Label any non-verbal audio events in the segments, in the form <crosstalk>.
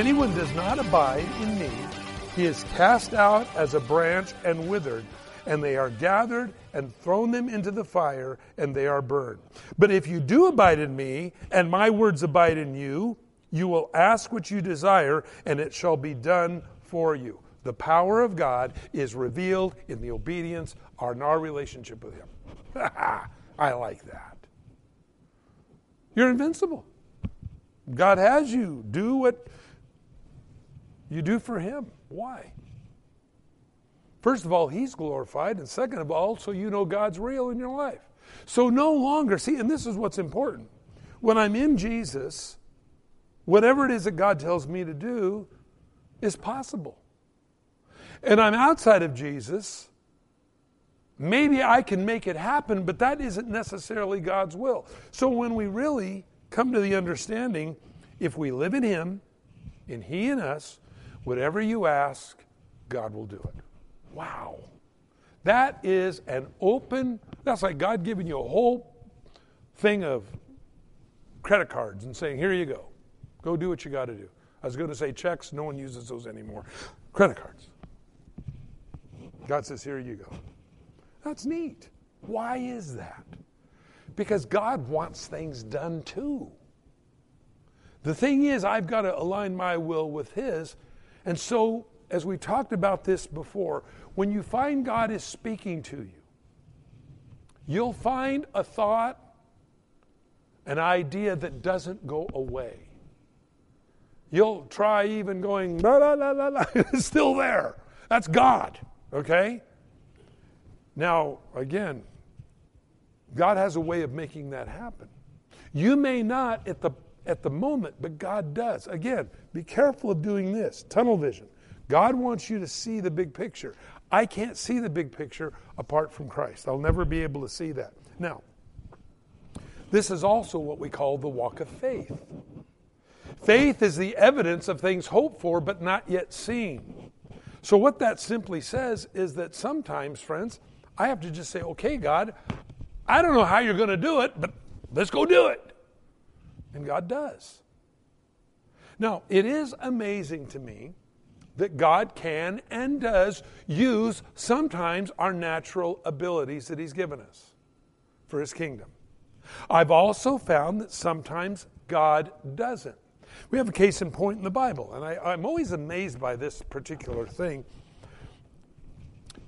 Anyone does not abide in me, he is cast out as a branch and withered, and they are gathered and thrown them into the fire, and they are burned. But if you do abide in me, and my words abide in you, you will ask what you desire, and it shall be done for you. The power of God is revealed in the obedience in our relationship with Him. <laughs> I like that. You're invincible. God has you. Do what you do for Him. Why? First of all, He's glorified, and second of all, so you know God's real in your life. So no longer, see, and this is what's important. When I'm in Jesus, whatever it is that God tells me to do is possible. And I'm outside of Jesus, maybe I can make it happen, but that isn't necessarily God's will. So when we really come to the understanding, if we live in Him, in He in us, whatever you ask, God will do it. Wow. That is an open, that's like God giving you a whole thing of credit cards and saying, here you go. Go do what you got to do. I was going to say checks, no one uses those anymore. Credit cards. God says, here you go. That's neat. Why is that? Because God wants things done too. The thing is, I've got to align my will with His. And so, as we talked about this before, when you find God is speaking to you, you'll find a thought, an idea that doesn't go away. You'll try even going, la la la la la, <laughs> it's still there. That's God, okay? Now, again, God has a way of making that happen. You may not at the at the moment, but God does. Again, be careful of doing this tunnel vision. God wants you to see the big picture. I can't see the big picture apart from Christ. I'll never be able to see that. Now, this is also what we call the walk of faith. Faith is the evidence of things hoped for but not yet seen. So, what that simply says is that sometimes, friends, I have to just say, okay, God, I don't know how you're going to do it, but let's go do it. And God does. Now, it is amazing to me that God can and does use sometimes our natural abilities that He's given us for His kingdom. I've also found that sometimes God doesn't. We have a case in point in the Bible, and I, am always amazed by this particular thing.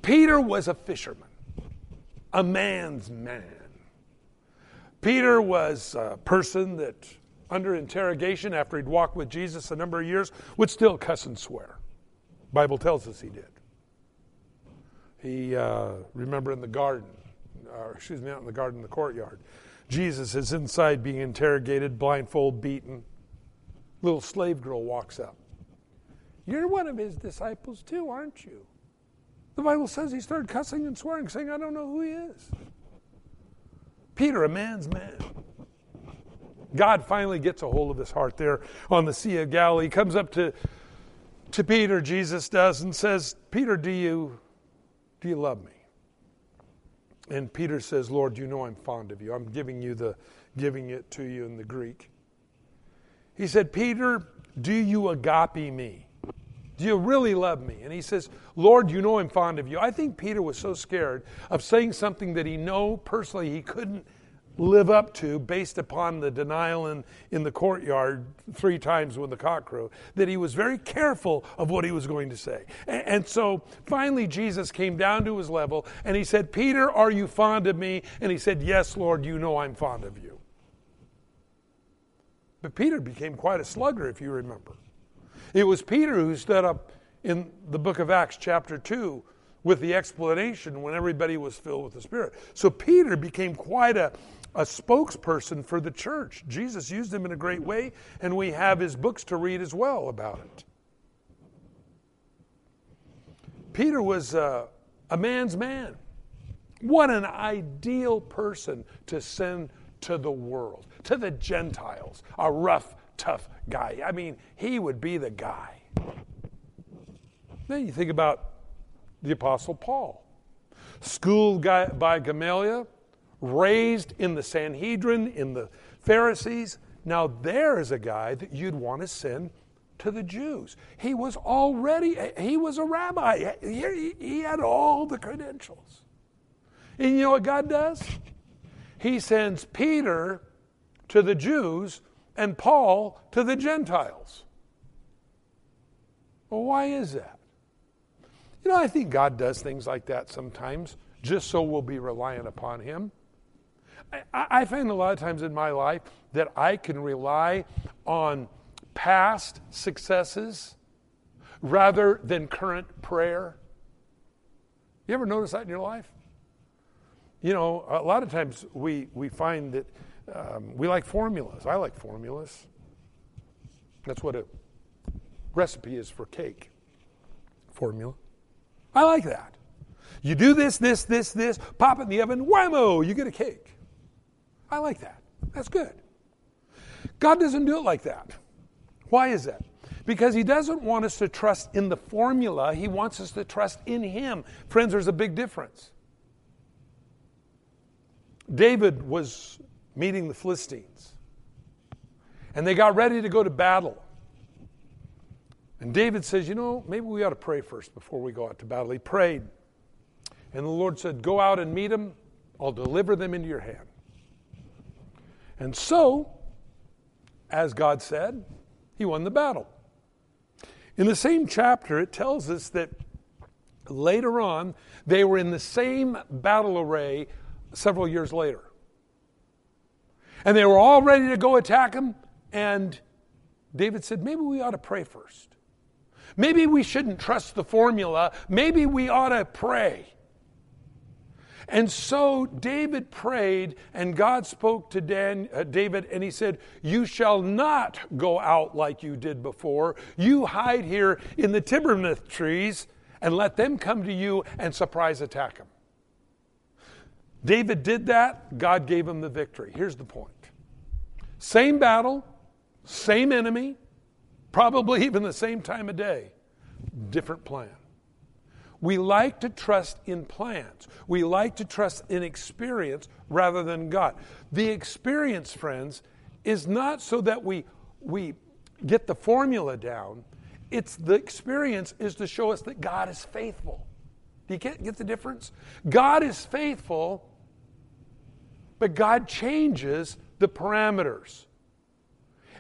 Peter was a fisherman, a man's man. Peter was a person that, under interrogation after he'd walked with Jesus a number of years, would still cuss and swear. Bible tells us he did. He, uh, remember in the garden, or excuse me, not in the garden, in the courtyard, Jesus is inside being interrogated, blindfold, beaten. Little slave girl walks up. You're one of his disciples too, aren't you? The Bible says he started cussing and swearing, saying, I don't know who he is. Peter, a man's man. God finally gets a hold of his heart there on the Sea of Galilee. He comes up to, to Peter, Jesus does, and says, Peter, do you, do you love me? And Peter says, Lord, you know I'm fond of you. I'm giving you the giving it to you in the Greek. He said, Peter, do you agape me? Do you really love me? And he says, Lord, you know I'm fond of you. I think Peter was so scared of saying something that he know personally he couldn't live up to based upon the denial in, in the courtyard three times when the cock crowed, that he was very careful of what he was going to say. And, and, so finally, Jesus came down to his level and he said, Peter, are you fond of me? And he said, Yes, Lord, you know I'm fond of you. But Peter became quite a slugger, if you remember. It was Peter who stood up in the book of Acts, chapter 2, with the explanation when everybody was filled with the Spirit. So Peter became quite a, a spokesperson for the church. Jesus used him in a great way, and we have his books to read as well about it. Peter was uh, a man's man. What an ideal person to send to the world, to the Gentiles. A rough, tough guy. I mean, he would be the guy. Then you think about the Apostle Paul, schooled by Gamaliel, raised in the Sanhedrin, in the Pharisees. Now, there's a guy that you'd want to send to the Jews. He was already, he was a rabbi. He, he had all the credentials. And you know what God does? He sends Peter to the Jews and Paul to the Gentiles. Well, why is that? You know, I think God does things like that sometimes just so we'll be reliant upon Him. I, I find a lot of times in my life that I can rely on past successes rather than current prayer. You ever notice that in your life? You know, a lot of times we, we find that um, we like formulas. I like formulas. That's what a recipe is for cake formula. I like that. You do this, this, this, this, pop it in the oven, whammo, you get a cake. I like that. That's good. God doesn't do it like that. Why is that? Because He doesn't want us to trust in the formula, He wants us to trust in Him. Friends, there's a big difference. David was meeting the Philistines, and they got ready to go to battle. And David says, You know, maybe we ought to pray first before we go out to battle. He prayed. And the Lord said, Go out and meet them. I'll deliver them into your hand. And so, as God said, he won the battle. In the same chapter, it tells us that later on, they were in the same battle array several years later. And they were all ready to go attack him. And David said, Maybe we ought to pray first. Maybe we shouldn't trust the formula. Maybe we ought to pray. And so David prayed, and God spoke to Dan, uh, David, and he said, You shall not go out like you did before. You hide here in the terebinth trees and let them come to you and surprise attack them. David did that, God gave him the victory. Here's the point same battle, same enemy, probably <laughs> even the same time of day, different plan. We like to trust in plans. We like to trust in experience rather than God. The experience, friends, is not so that we, we get the formula down. It's the experience is to show us that God is faithful. Do you get, get the difference? God is faithful, but God changes the parameters.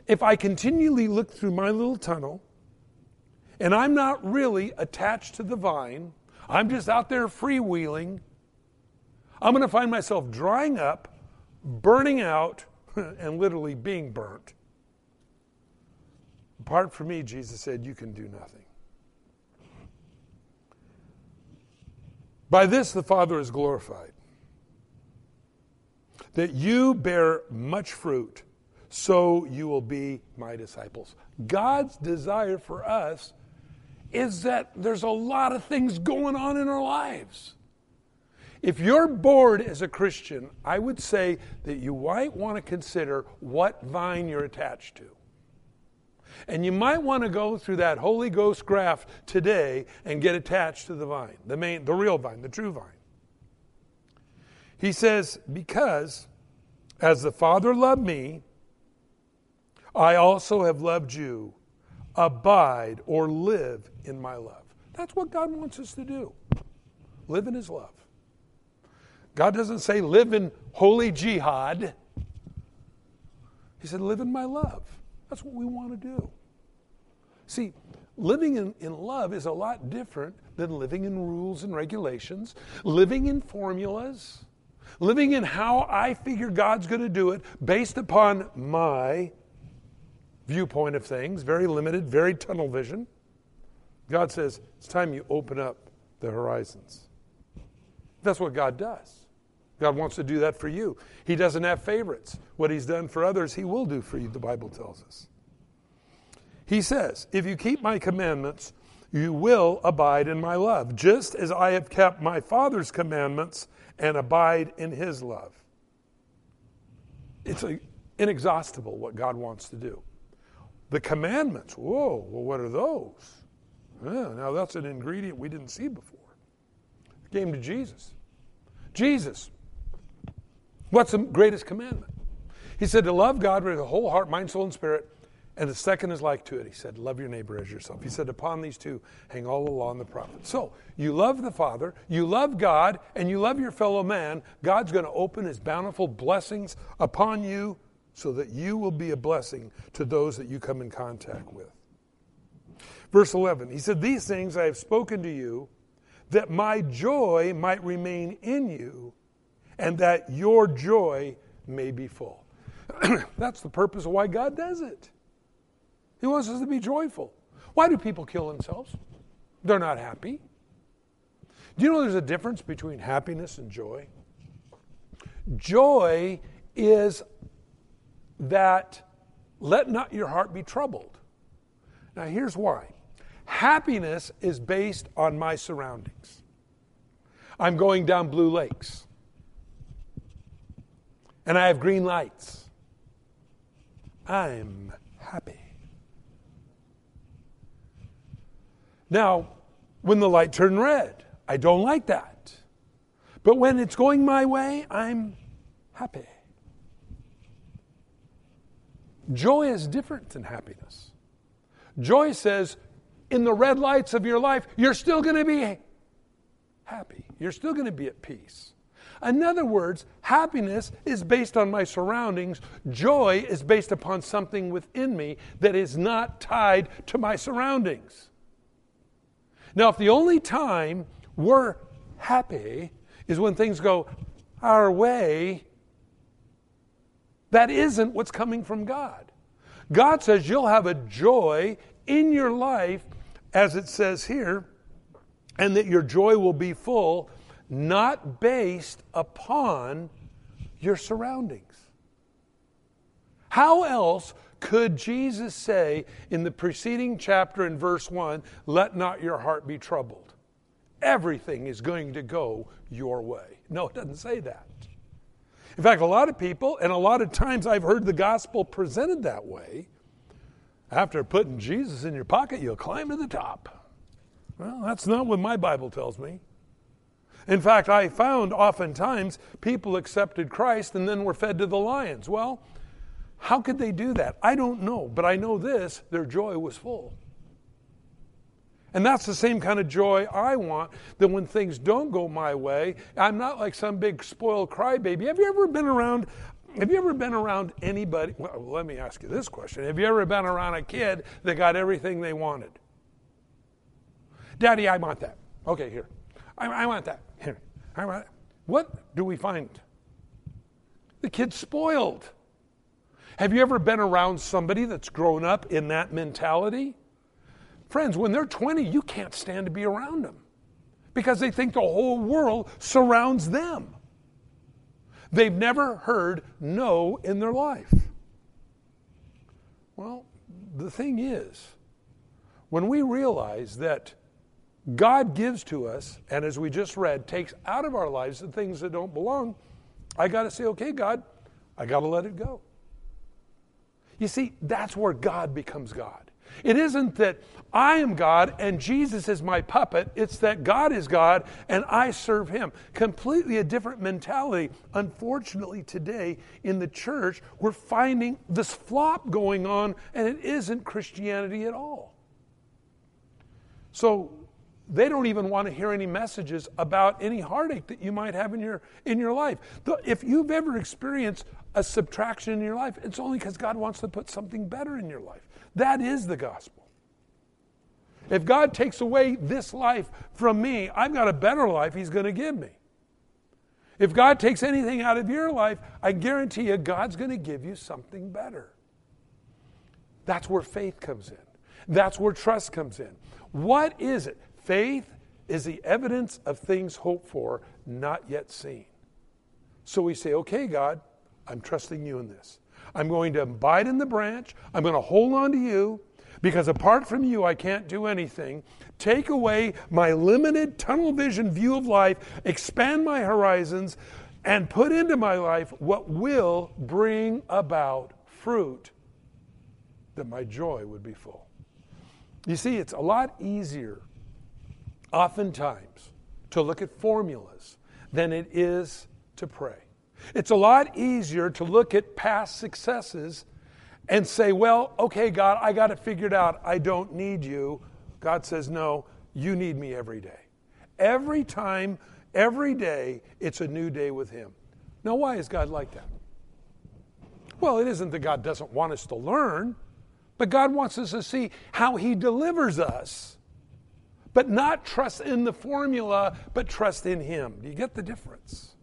If I continually look through my little tunnel and I'm not really attached to the vine, I'm just out there freewheeling, I'm going to find myself drying up, burning out, <laughs> and literally being burnt. Apart from me, Jesus said, you can do nothing. By this the Father is glorified, that you bear much fruit so you will be my disciples. God's desire for us is that there's a lot of things going on in our lives. If you're bored as a Christian, I would say that you might want to consider what vine you're attached to. And you might want to go through that Holy Ghost graft today and get attached to the vine, the main, the real vine, the true vine. He says, Because as the Father loved me, I also have loved you. Abide or live in my love. That's what God wants us to do. Live in his love. God doesn't say live in holy jihad. He said live in my love. That's what we want to do. See, living in, in love is a lot different than living in rules and regulations, living in formulas, living in how I figure God's going to do it based upon my viewpoint of things, very limited, very tunnel vision. God says, it's time you open up the horizons. That's what God does. God wants to do that for you. He doesn't have favorites. What He's done for others, He will do for you, the Bible tells us. He says, If you keep my commandments, you will abide in my love, just as I have kept my Father's commandments and abide in his love. It's inexhaustible what God wants to do. The commandments, whoa, well, what are those? Yeah, now that's an ingredient we didn't see before. It came to Jesus. Jesus, what's the greatest commandment? He said to love God with the whole heart, mind, soul, and spirit, and the second is like to it. He said, Love your neighbor as yourself. He said, Upon these two hang all the law and the prophets. So you love the Father, you love God, and you love your fellow man. God's going to open his bountiful blessings upon you so that you will be a blessing to those that you come in contact with. Verse 11, he said, These things I have spoken to you, that my joy might remain in you, and that your joy may be full. <clears throat> That's the purpose of why God does it. He wants us to be joyful. Why do people kill themselves? They're not happy. Do you know there's a difference between happiness and joy? Joy is that let not your heart be troubled. Now, here's why happiness is based on my surroundings. I'm going down blue lakes, and I have green lights. I'm happy. Now, when the light turned red, I don't like that. But when it's going my way, I'm happy. Joy is different than happiness. Joy says, in the red lights of your life, you're still going to be happy. You're still going to be at peace. In other words, happiness is based on my surroundings. Joy is based upon something within me that is not tied to my surroundings. Now, if the only time we're happy is when things go our way, that isn't what's coming from God. God says you'll have a joy in your life, as it says here, and that your joy will be full, not based upon your surroundings. How else could Jesus say in the preceding chapter in verse 1, let not your heart be troubled? Everything is going to go your way. No, it doesn't say that. In fact, a lot of people, and a lot of times I've heard the gospel presented that way. After putting Jesus in your pocket, you'll climb to the top. Well, that's not what my Bible tells me. In fact, I found oftentimes people accepted Christ and then were fed to the lions. Well, how could they do that? I don't know, but I know this their joy was full. And that's the same kind of joy I want that when things don't go my way, I'm not like some big spoiled crybaby. Have you ever been around have you ever been around anybody? Well, let me ask you this question. Have you ever been around a kid that got everything they wanted? Daddy, I want that. Okay, here. I, I want that. Here. I want What do we find? The kid's spoiled. Have you ever been around somebody that's grown up in that mentality? Friends, when they're 20, you can't stand to be around them because they think the whole world surrounds them. They've never heard no in their life. Well, the thing is, when we realize that God gives to us, and as we just read, takes out of our lives the things that don't belong, I got to say, okay, God, I got to let it go. You see, that's where God becomes God. It isn't that I am God and Jesus is my puppet. It's that God is God and I serve Him. Completely a different mentality. Unfortunately, today in the church, we're finding this flop going on and it isn't Christianity at all. So they don't even want to hear any messages about any heartache that you might have in your in your life. If you've ever experienced a subtraction in your life, it's only because God wants to put something better in your life. That is the gospel. If God takes away this life from me, I've got a better life He's going to give me. If God takes anything out of your life, I guarantee you God's going to give you something better. That's where faith comes in. That's where trust comes in. What is it? Faith is the evidence of things hoped for, not yet seen. So we say, okay, God, I'm trusting you in this. I'm going to abide in the branch. I'm going to hold on to you because apart from you, I can't do anything. Take away my limited tunnel vision view of life, expand my horizons, and put into my life what will bring about fruit that my joy would be full. You see, it's a lot easier, oftentimes, to look at formulas than it is to pray. It's a lot easier to look at past successes and say, well, okay, God, I got it figured out. I don't need you. God says, no, you need me every day. Every time, every day, it's a new day with Him. Now, why is God like that? Well, it isn't that God doesn't want us to learn, but God wants us to see how He delivers us. But not trust in the formula, but trust in Him. Do you get the difference?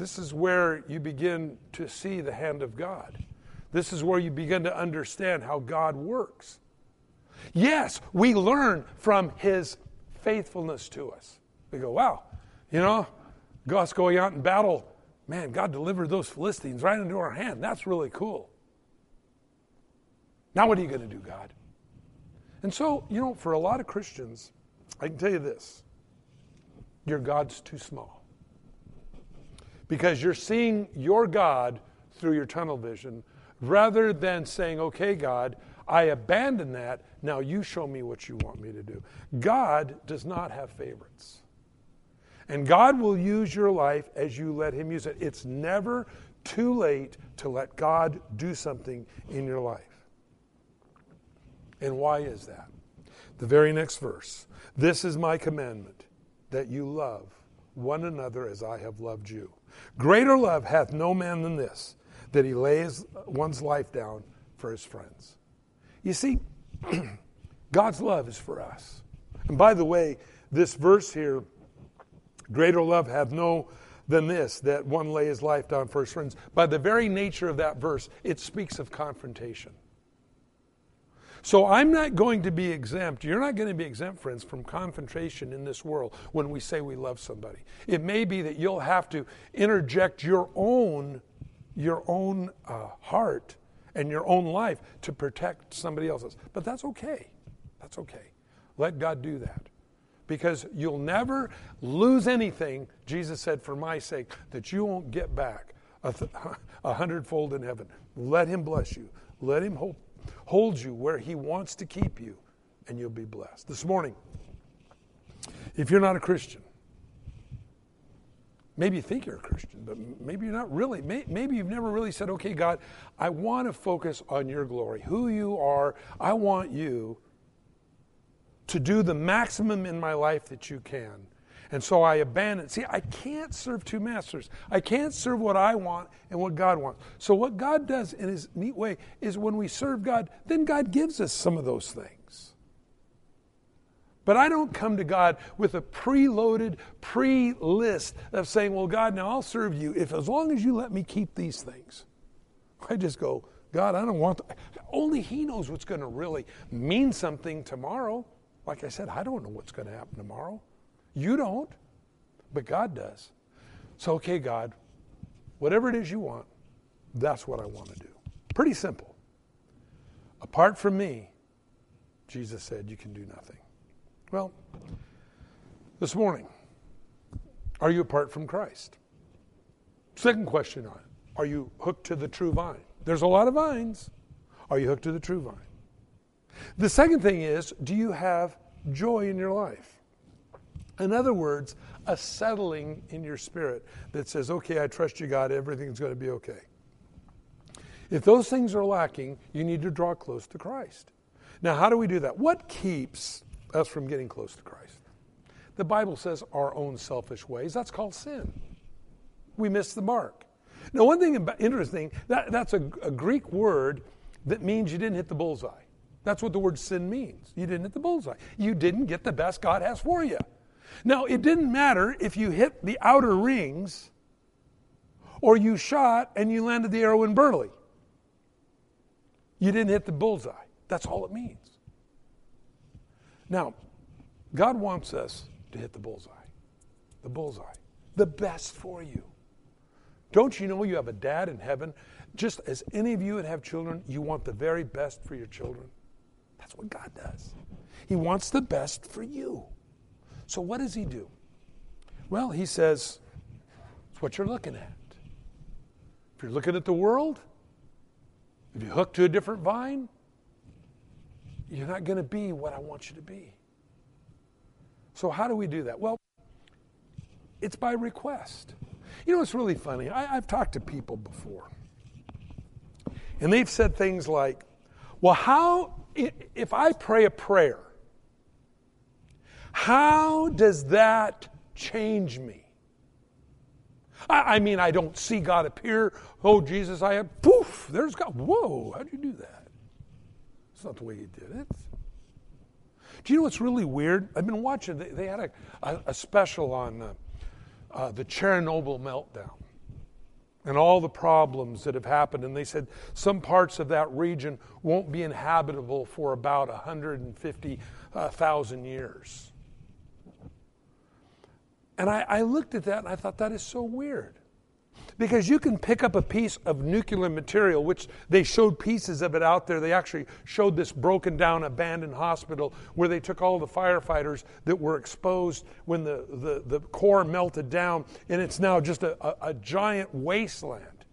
This is where you begin to see the hand of God. This is where you begin to understand how God works. Yes, we learn from His faithfulness to us. We go, wow, you know, God's going out in battle. Man, God delivered those Philistines right into our hand. That's really cool. Now, what are you going to do, God? And so, you know, for a lot of Christians, I can tell you this your God's too small. Because you're seeing your God through your tunnel vision rather than saying, okay, God, I abandon that. Now you show me what you want me to do. God does not have favorites. And God will use your life as you let Him use it. It's never too late to let God do something in your life. And why is that? The very next verse This is my commandment, that you love one another as I have loved you. Greater love hath no man than this, that he lays one's life down for his friends. You see, <clears throat> God's love is for us. And by the way, this verse here, greater love hath no than this, that one lay his life down for his friends. By the very nature of that verse, it speaks of confrontation. So I'm not going to be exempt. You're not going to be exempt, friends, from confrontation in this world when we say we love somebody. It may be that you'll have to interject your own, your own uh, heart and your own life to protect somebody else's. But that's okay. That's okay. Let God do that. Because you'll never lose anything, Jesus said, for my sake, that you won't get back a, th- <laughs> a hundredfold in heaven. Let Him bless you. Let Him hope hold you where He wants to keep you, and you'll be blessed. This morning, if you're not a Christian, maybe you think you're a Christian, but maybe you're not really. Maybe you've never really said, okay, God, I want to focus on your glory, who you are. I want you to do the maximum in my life that you can. And so I abandon. See, I can't serve two masters. I can't serve what I want and what God wants. So what God does in his neat way is when we serve God, then God gives us some of those things. But I don't come to God with a preloaded, pre list of saying, well, God, now I'll serve you if as long as you let me keep these things. I just go, God, I don't want. Only He knows what's going to really mean something tomorrow. Like I said, I don't know what's going to happen tomorrow. You don't, but God does. So, okay, God, whatever it is you want, that's what I want to do. Pretty simple. Apart from me, Jesus said, you can do nothing. Well, this morning, are you apart from Christ? Second question on it Are you hooked to the true vine? There's a lot of vines. Are you hooked to the true vine? The second thing is, do you have joy in your life? In other words, a settling in your spirit that says, okay, I trust you, God, everything's going to be okay. If those things are lacking, you need to draw close to Christ. Now, how do we do that? What keeps us from getting close to Christ? The Bible says our own selfish ways. That's called sin. We miss the mark. Now, one thing interesting, that, that's a, a Greek word that means you didn't hit the bullseye. That's what the word sin means. You didn't hit the bullseye. You didn't get the best God has for you. Now, it didn't matter if you hit the outer rings or you shot and you landed the arrow in Burley. You didn't hit the bullseye. That's all it means. Now, God wants us to hit the bullseye. The bullseye. The best for you. Don't you know you have a dad in heaven? Just as any of you that have children, you want the very best for your children. That's what God does. He wants the best for you. So what does he do? Well, he says, it's what you're looking at. If you're looking at the world, if you hook to a different vine, you're not going to be what I want you to be. So, how do we do that? Well, it's by request. You know, it's really funny. I, have talked to people before, and they've said things like, Well, how, if I pray a prayer, how does that change me? I, I mean, I don't see God appear. Oh, Jesus, I have, poof, there's God. Whoa, how'd you do that? It's not the way you did it. Do you know what's really weird? I've been watching, they, they had a, a, a, special on uh, uh, the Chernobyl meltdown and all the problems that have happened. And they said some parts of that region won't be inhabitable for about 150,000 years. And I, I looked at that and I thought, that is so weird. Because you can pick up a piece of nuclear material, which they showed pieces of it out there. They actually showed this broken down, abandoned hospital where they took all the firefighters that were exposed when the, the, the core melted down, and it's now just a, a, a giant wasteland.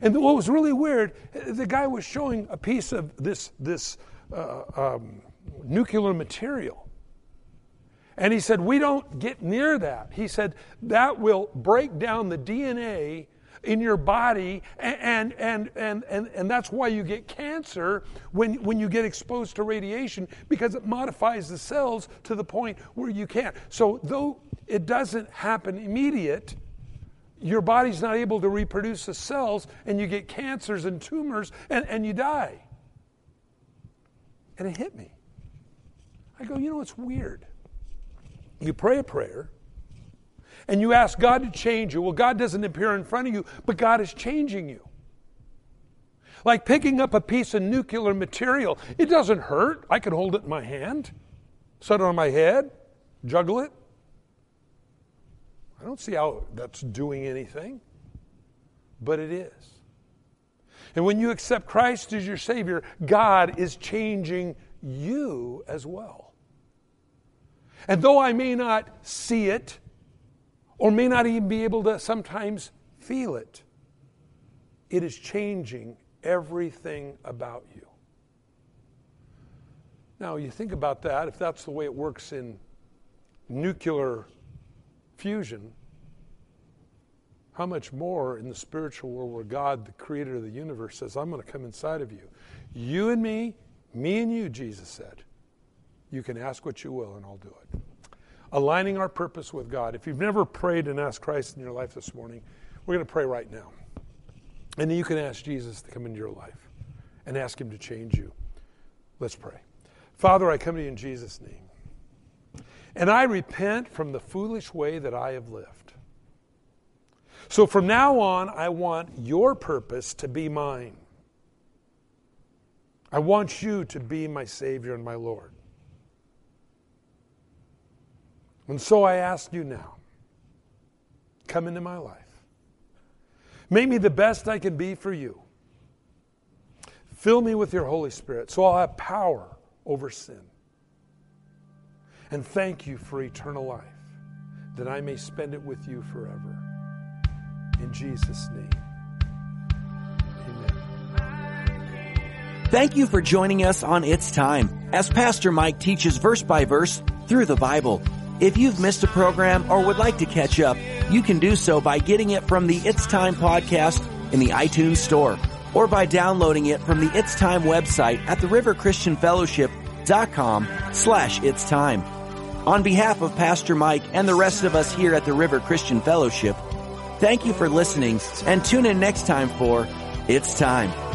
And what was really weird, the guy was showing a piece of this, this uh, um, nuclear material. And he said, We don't get near that. He said, That will break down the DNA in your body, and, and, and, and, and that's why you get cancer when, when you get exposed to radiation, because it modifies the cells to the point where you can't. So, though it doesn't happen immediate, your body's not able to reproduce the cells, and you get cancers and tumors, and, and you die. And it hit me. I go, you know, it's weird you pray a prayer and you ask God to change you. Well, God doesn't appear in front of you, but God is changing you. Like picking up a piece of nuclear material, it doesn't hurt. I can hold it in my hand, set it on my head, juggle it. I don't see how that's doing anything, but it is. And when you accept Christ as your Savior, God is changing you as well. And though I may not see it, or may not even be able to sometimes feel it, it is changing everything about you. Now, you think about that, if that's the way it works in nuclear fusion, how much more in the spiritual world where God, the creator of the universe, says, I'm going to come inside of you. You and me, me and you, Jesus said. You can ask what you will, and I'll do it. Aligning our purpose with God. If you've never prayed and asked Christ in your life this morning, we're going to pray right now. And then you can ask Jesus to come into your life and ask Him to change you. Let's pray. Father, I come to you in Jesus' name. And I repent from the foolish way that I have lived. So from now on, I want your purpose to be mine. I want you to be my Savior and my Lord. And so I ask you now come into my life. Make me the best I can be for you. Fill me with your Holy Spirit so I'll have power over sin. And thank you for eternal life, that I may spend it with you forever. In Jesus' name. Amen. Thank you for joining us on It's Time as Pastor Mike teaches verse by verse through the Bible. If you've missed a program or would like to catch up, you can do so by getting it from the It's Time podcast in the iTunes store or by downloading it from the It's Time website at the riverchristianfellowship.com slash It's Time. On behalf of Pastor Mike and the rest of us here at the River Christian Fellowship, thank you for listening and tune in next time for It's Time.